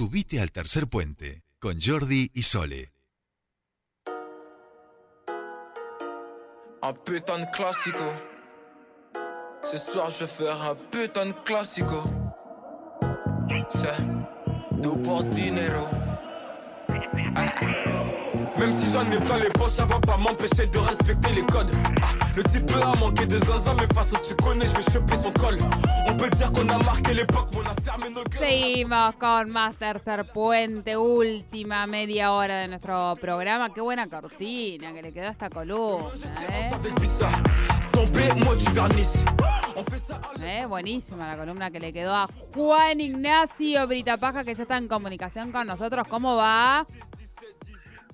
Subite al tercer puente con Jordi y Sole. Un putain de clásico. Ce soir, je vais faire un putain de clásico. C'est tout pour dinero. Même si j'en ai plein les poches, ça va pas m'empêcher de respecter les codes. Ah, le type a manqué de zinzin, mais façon tu connais, je vais choper son col. On peut dire qu'on a marqué l'époque, mais on a fermé nos gueules. Seguimos con más tercer puente, última media hora de nuestro programa. Qué buena cortina que le quedó a esta columna, ¿eh? ¿Eh? Buenísima la columna que le quedó a Juan Ignacio Britapaja, que ya está en comunicación con nosotros. ¿Cómo va?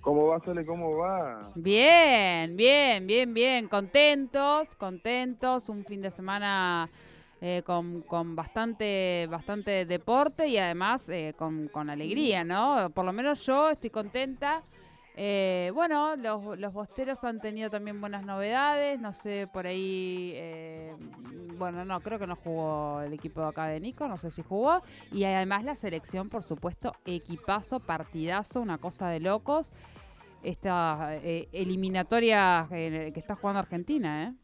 ¿Cómo va, Sole? ¿Cómo va? Bien, bien, bien, bien. Contentos, contentos. Un fin de semana eh, con, con bastante, bastante deporte y además eh, con, con alegría, ¿no? Por lo menos yo estoy contenta. Eh, bueno, los, los bosteros han tenido también buenas novedades. No sé, por ahí. eh, bueno, no, creo que no jugó el equipo de acá de Nico. No sé si jugó. Y además la selección, por supuesto, equipazo, partidazo, una cosa de locos. Esta eh, eliminatoria eh, que está jugando Argentina, ¿eh?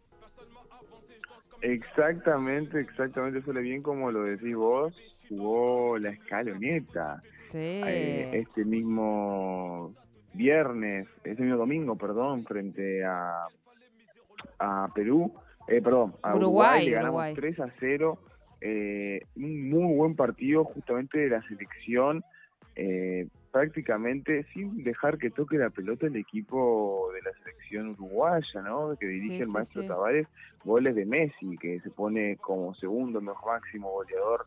Exactamente, exactamente, Sole, bien como lo decís vos, jugó la escaloneta Sí. eh, este mismo viernes, este mismo domingo, perdón, frente a, a Perú, eh, perdón, a Uruguay, Uruguay, le ganamos Uruguay. 3 a 0, eh, un muy buen partido justamente de la selección, eh, prácticamente sin dejar que toque la pelota el equipo de la selección uruguaya, ¿no? Que dirige Sí, el sí, maestro sí. Tavares, goles de Messi, que se pone como segundo mejor máximo goleador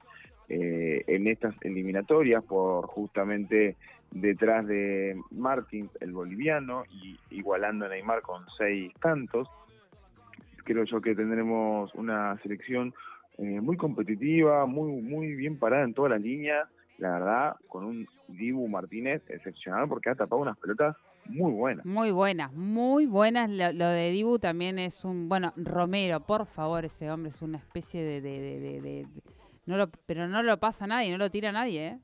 eh, en estas eliminatorias, por justamente detrás de Martins, el boliviano, y igualando a Neymar con seis tantos. Creo yo que tendremos una selección eh, muy competitiva, muy muy bien parada en todas las líneas, la verdad, con un Dibu Martínez excepcional porque ha tapado unas pelotas muy buenas. Muy buenas, muy buenas. Lo, de Dibu también es un. Bueno, Romero, por favor, ese hombre es una especie de- de- no lo, pero no lo pasa nadie, no lo tira nadie, ¿eh?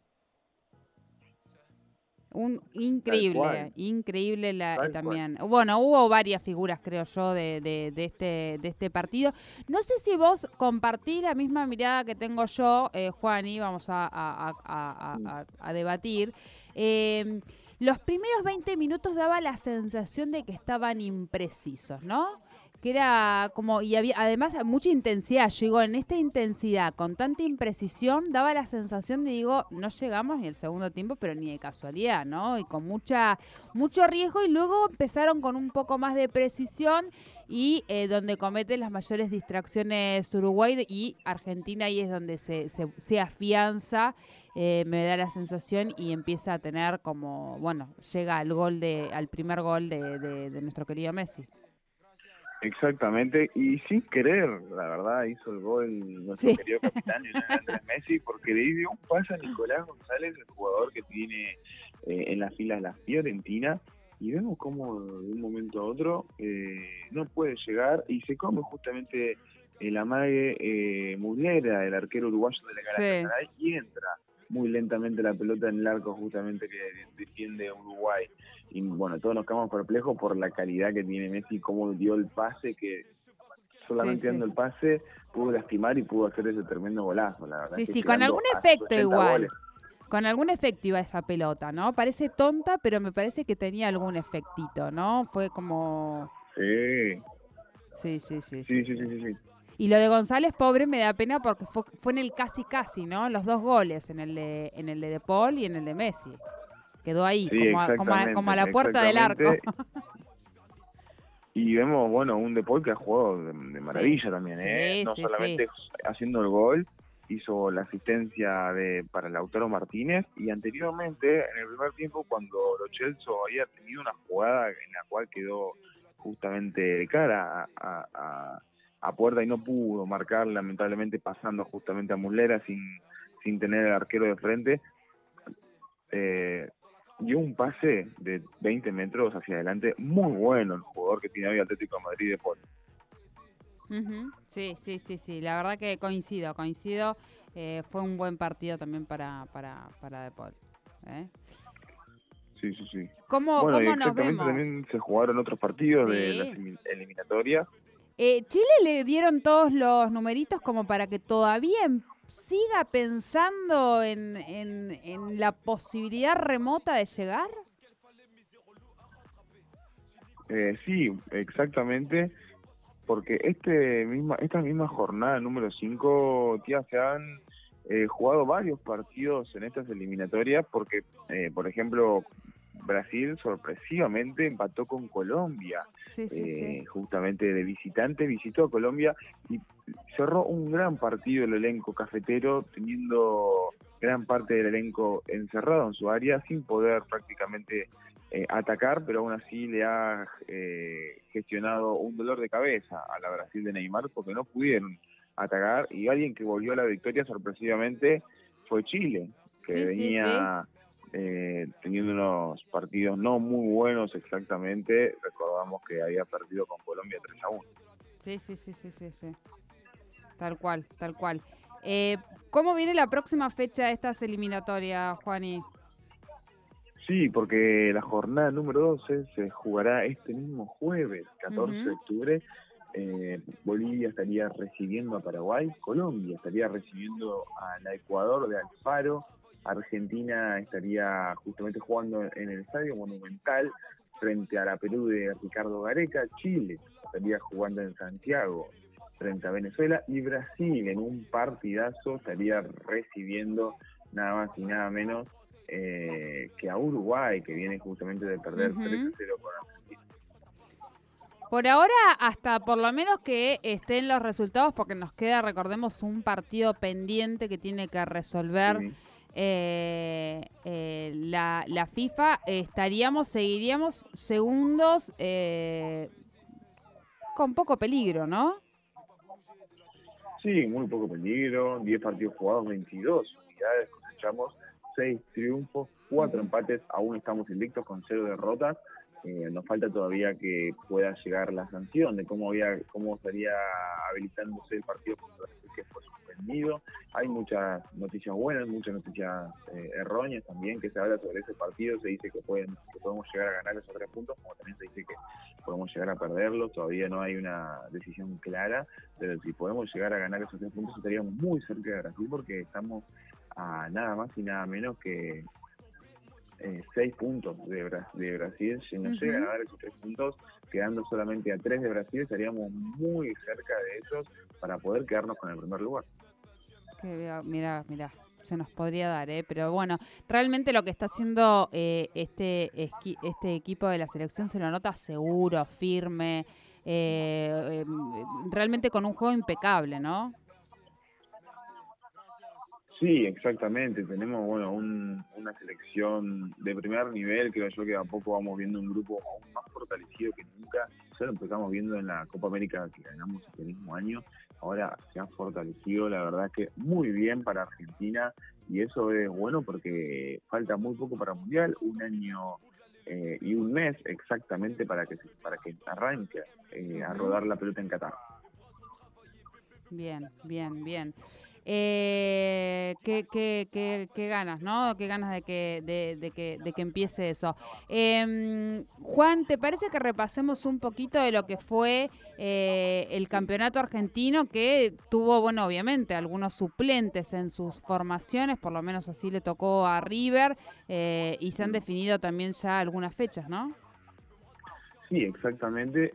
Un increíble, increíble la, Tal también. Bueno, hubo varias figuras, creo yo, de, de- de este, de este partido. No sé si vos compartís la misma mirada que tengo yo, eh, Juani, vamos a, a- a- a- a- a debatir. Eh, los primeros 20 minutos daba la sensación de que estaban imprecisos, ¿no? Que era como, y había además mucha intensidad. Yo digo, en esta intensidad, con tanta imprecisión, daba la sensación de, digo, no llegamos ni el segundo tiempo, pero ni de casualidad, ¿no? Y con mucha, mucho riesgo, y luego empezaron con un poco más de precisión y eh, donde comete las mayores distracciones Uruguay y Argentina, ahí es donde se, se, se afianza eh, me da la sensación y empieza a tener como, bueno, llega al gol de, al primer gol de, de- de nuestro querido Messi. Exactamente, y sin querer, la verdad, hizo el gol nuestro Sí. querido capitán Lionel Andrés Messi, porque le dio un pase a Nicolás González, el jugador que tiene eh, en las filas la Fiorentina, y vemos cómo de un momento a otro eh, no puede llegar y se come justamente el amague eh, Muslera, el arquero uruguayo de la Galatasaray, y entra muy lentamente la pelota en el arco justamente que defiende Uruguay. Y bueno, todos nos quedamos perplejos por la calidad que tiene Messi, cómo dio el pase, que solamente Sí, sí. dando el pase pudo lastimar y pudo hacer ese tremendo golazo, la verdad. Sí, sí, con algún efecto 80 igual. goles. Con algún efecto iba esa pelota, ¿no? Parece tonta, pero me parece que tenía algún efectito, ¿no? Fue como... Sí, Sí, sí, sí. sí, sí, sí, sí, sí. Y lo de González, pobre, me da pena porque fue, fue en el casi casi, ¿no? Los dos goles, en el de, en el de, de Paul y en el de Messi. Quedó ahí, Sí, como, a, como, a, como a la puerta del arco. Y vemos, bueno, un De Paul que ha jugado de, de maravilla también, ¿eh? Sí, no sí, solamente haciendo el gol, hizo la asistencia de para Lautaro Martínez y anteriormente, en el primer tiempo, cuando Lo Celso había tenido una jugada en la cual quedó justamente de cara a, a- a- a puerta y no pudo marcar, lamentablemente pasando justamente a Muslera sin, sin tener el arquero de frente, eh, dio un pase de 20 metros hacia adelante, muy bueno el jugador que tiene hoy Atlético de Madrid de Paul. Sí, sí, sí, sí. La verdad que coincido, coincido. Eh, fue un buen partido también para, para, para De Paul. ¿eh? Sí, sí, sí. ¿Cómo, bueno, cómo nos exactamente vemos? también se jugaron otros partidos de las elim- eliminatorias. Eh, ¿Chile le dieron todos los numeritos como para que todavía siga pensando en, en- en la posibilidad remota de llegar? Eh, sí, exactamente, porque este misma, esta misma jornada número 5, tía, se han eh, jugado varios partidos en estas eliminatorias, porque, eh, por ejemplo, Brasil sorpresivamente empató con Colombia, Sí, sí, eh, sí. justamente de visitante, visitó a Colombia y cerró un gran partido el elenco cafetero, teniendo gran parte del elenco encerrado en su área, sin poder prácticamente eh, atacar, pero aún así le ha eh, gestionado un dolor de cabeza a la Brasil de Neymar porque no pudieron atacar. Y alguien que volvió a la victoria sorpresivamente fue Chile, que venía eh, teniendo unos partidos no muy buenos exactamente. Recordamos que había perdido con Colombia 3 a 1. Sí, sí, sí, sí, sí, sí. Tal cual, tal cual. Eh, ¿Cómo viene la próxima fecha de estas eliminatorias, Juani? Sí, porque la jornada número 12 se jugará este mismo jueves, 14 de octubre. Eh, Bolivia estaría recibiendo a Paraguay, Colombia estaría recibiendo a la Ecuador de Alfaro, Argentina estaría justamente jugando en el Estadio Monumental frente a la Perú de Ricardo Gareca, Chile estaría jugando en Santiago frente a Venezuela y Brasil en un partidazo estaría recibiendo nada más y nada menos eh, que a Uruguay, que viene justamente de perder Ujú. 3 a 0 con Argentina. Por ahora, hasta por lo menos que estén los resultados, porque nos queda, recordemos, un partido pendiente que tiene que resolver Sí. Eh, eh, la, la FIFA, estaríamos, seguiríamos segundos eh, con poco peligro, ¿no? Sí, muy poco peligro, 10 partidos jugados, 22 unidades, cosechamos 6 triunfos, 4 empates, aún estamos invictos con 0 derrotas. Eh, nos falta todavía que pueda llegar la sanción de cómo había cómo estaría habilitándose el partido contra Brasil que fue suspendido. Hay muchas noticias buenas, muchas noticias eh, erróneas también que se habla sobre ese partido. Se dice que, pueden, que podemos llegar a ganar esos tres puntos, como también se dice que podemos llegar a perderlos. Todavía no hay una decisión clara, pero si podemos llegar a ganar esos tres puntos estaríamos muy cerca de Brasil porque estamos a nada más y nada menos que eh, seis puntos de, Bra- de Brasil. Si nos Ujú. llegan a dar esos tres puntos, quedando solamente a tres de Brasil, estaríamos muy cerca de ellos para poder quedarnos con el primer lugar. Que mira, mira, se nos podría dar, ¿eh? Pero bueno, realmente lo que está haciendo eh, este, esqui- este equipo de la selección se lo nota seguro, firme, eh, eh, realmente con un juego impecable, ¿no? Sí, exactamente. Tenemos bueno un- una selección de primer nivel. Creo yo que a poco vamos viendo un grupo aún más fortalecido que nunca. Ya lo empezamos viendo en la Copa América que ganamos este mismo año. Ahora se ha fortalecido, la verdad que muy bien para Argentina. Y eso es bueno porque falta muy poco para el Mundial, un año eh, y un mes exactamente para que para que arranque eh, a rodar la pelota en Qatar. Bien, bien, bien. Eh, qué, qué, qué, ganas, ¿no? Qué ganas de que, de, que, de que empiece eso. Em, Juan, ¿te parece que repasemos un poquito de lo que fue eh, el campeonato argentino que tuvo, bueno, obviamente, algunos suplentes en sus formaciones, por lo menos así le tocó a River, eh, y se han definido también ya algunas fechas, ¿no? Sí, exactamente.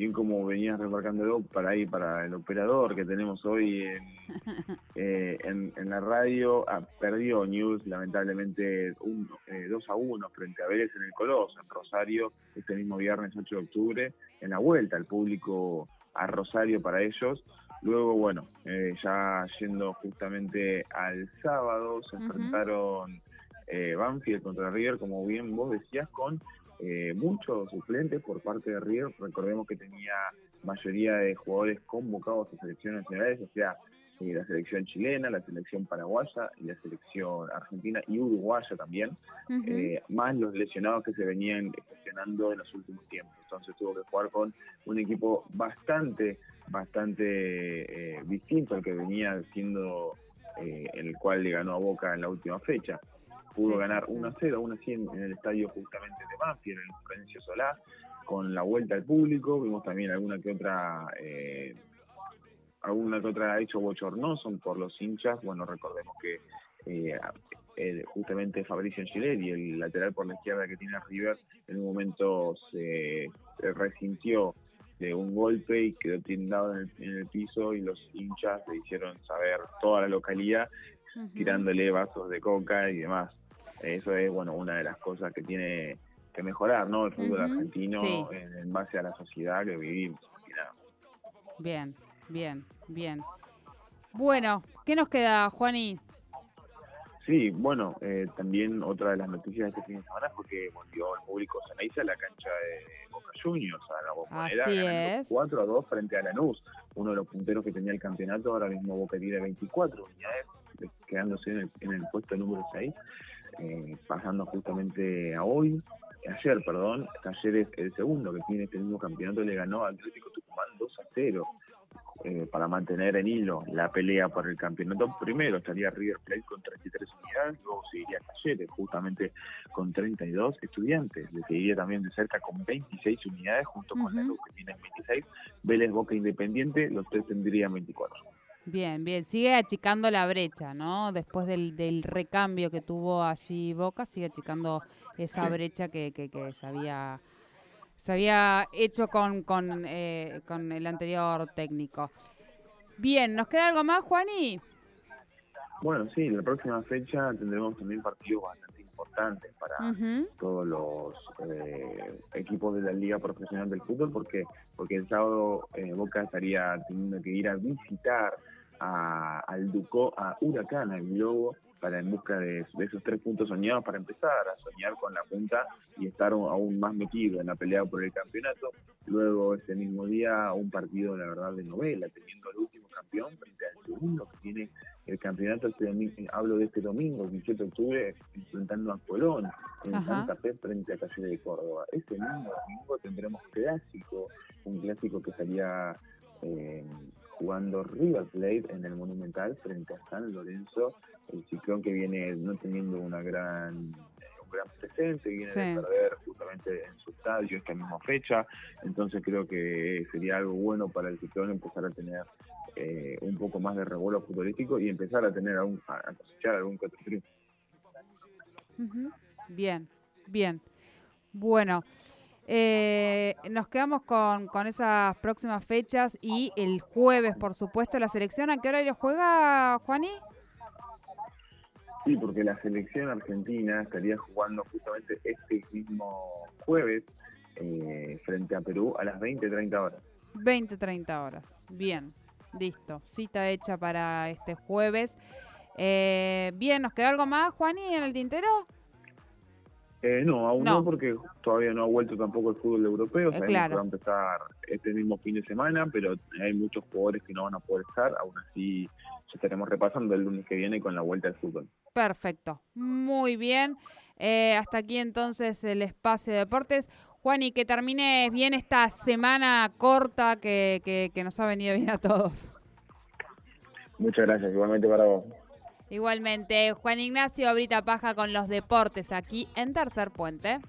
Bien como venías remarcando para ahí, para el operador que tenemos hoy en, eh, en, en la radio, ah, perdió News lamentablemente un, eh, 2 a 1 frente a Vélez en el Coloso, en Rosario, este mismo viernes 8 de octubre, en la vuelta al público a Rosario para ellos. Luego, bueno, eh, ya yendo justamente al sábado, se enfrentaron eh, Banfield contra River, como bien vos decías, con eh, muchos suplentes por parte de River. Recordemos que tenía mayoría de jugadores convocados a selecciones nacionales, o sea, eh, la selección chilena, la selección paraguaya y la selección argentina y uruguaya también, eh, más los lesionados que se venían gestionando en los últimos tiempos. Entonces tuvo que jugar con un equipo bastante, bastante eh, distinto al que venía siendo, eh, en el cual le ganó a Boca en la última fecha. Pudo ganar sí, sí. 1 a 0, aún así en, en el estadio justamente de Banfield, en el Florencio Solá, con la vuelta al público, vimos también alguna que otra eh, alguna que otra hecho bochornoso por los hinchas, bueno, recordemos que eh, justamente Fabricio Angeleri, el lateral por la izquierda que tiene River, en un momento se se resintió de un golpe y quedó tindado en el, en el piso y los hinchas le hicieron saber toda la localidad tirándole vasos de coca y demás. Eso es, bueno, una de las cosas que tiene que mejorar, ¿no? El fútbol argentino sí. en, en base a la sociedad que vivimos. Bien, bien, bien. Bueno, ¿qué nos queda, Juani? Sí, bueno, eh, también otra de las noticias de este fin de semana fue que volvió el público Ceneice a la cancha de Boca Juniors, a la Bombonera, Así ganando es. 4 a 2 frente a Lanús, uno de los punteros que tenía el campeonato, ahora mismo Boca tiene 24 unidades, quedándose en el, en el puesto número 6, eh, pasando justamente a hoy, ayer, perdón, Talleres el segundo que tiene este mismo campeonato le ganó al Atlético Tucumán 2 a 0 eh, para mantener en hilo la pelea por el campeonato. Primero estaría River Plate con 33 unidades, luego seguiría Talleres justamente con 32 estudiantes, le seguiría también de cerca con 26 unidades junto con la Ujú. que tienen 26, Vélez Boca Independiente, los tres tendrían 24. Bien, bien. Sigue achicando la brecha, ¿no? Después del, del recambio que tuvo allí Boca, sigue achicando esa brecha que, que, que se había se había hecho con, con, eh, con el anterior técnico. Bien, ¿nos queda algo más, Juani? Bueno, sí, la próxima fecha tendremos también partidos bastante importantes para todos los eh, equipos de la Liga Profesional del Fútbol, porque porque el sábado eh, Boca estaría teniendo que ir a visitar a, al Ducó, a Huracán, al Globo, para en busca de, de esos tres puntos soñados, para empezar a soñar con la punta y estar aún- más metido en la pelea por el campeonato. Luego, ese mismo día, un partido, la verdad, de novela, teniendo al último campeón frente al segundo que tiene el campeonato. Este domingo, hablo de este domingo, el 17 de octubre, enfrentando a Colón en Ajá. Santa Fe frente a Talleres de Córdoba. Este mismo domingo tendremos clásico, un clásico que estaría eh, jugando River Plate en el Monumental frente a San Lorenzo, el ciclón que viene no teniendo una gran un gran presente, viene de Sí. perder justamente en su estadio esta misma fecha, entonces creo que sería algo bueno para el ciclón empezar a tener eh, un poco más de revuelo futbolístico y empezar a tener algún, a cosechar algún que triunfo. Ujú. Bien, bien. Bueno, eh, nos quedamos con, con esas próximas fechas y el jueves, por supuesto, la selección. ¿A qué horario juega, Juani? Sí, porque la selección argentina estaría jugando justamente este mismo jueves eh, frente a Perú a las 20-30 horas. 20, 30 horas. Bien, listo. Cita hecha para este jueves. Eh, bien, ¿nos queda algo más, Juani, en el tintero? Eh, no, aún No. no. porque todavía no ha vuelto tampoco el fútbol europeo. Eh, Sabemos claro. que va a empezar este mismo fin de semana, pero hay muchos jugadores que no van a poder estar. Aún así, ya estaremos repasando el lunes que viene con la vuelta al fútbol. Perfecto, muy bien. Eh, hasta aquí entonces el espacio de deportes. Juani, que termine bien esta semana corta que, que, que nos ha venido bien a todos. Muchas gracias, igualmente para vos. Igualmente, Juan Ignacio Brita Paja con los deportes aquí en Tercer Puente.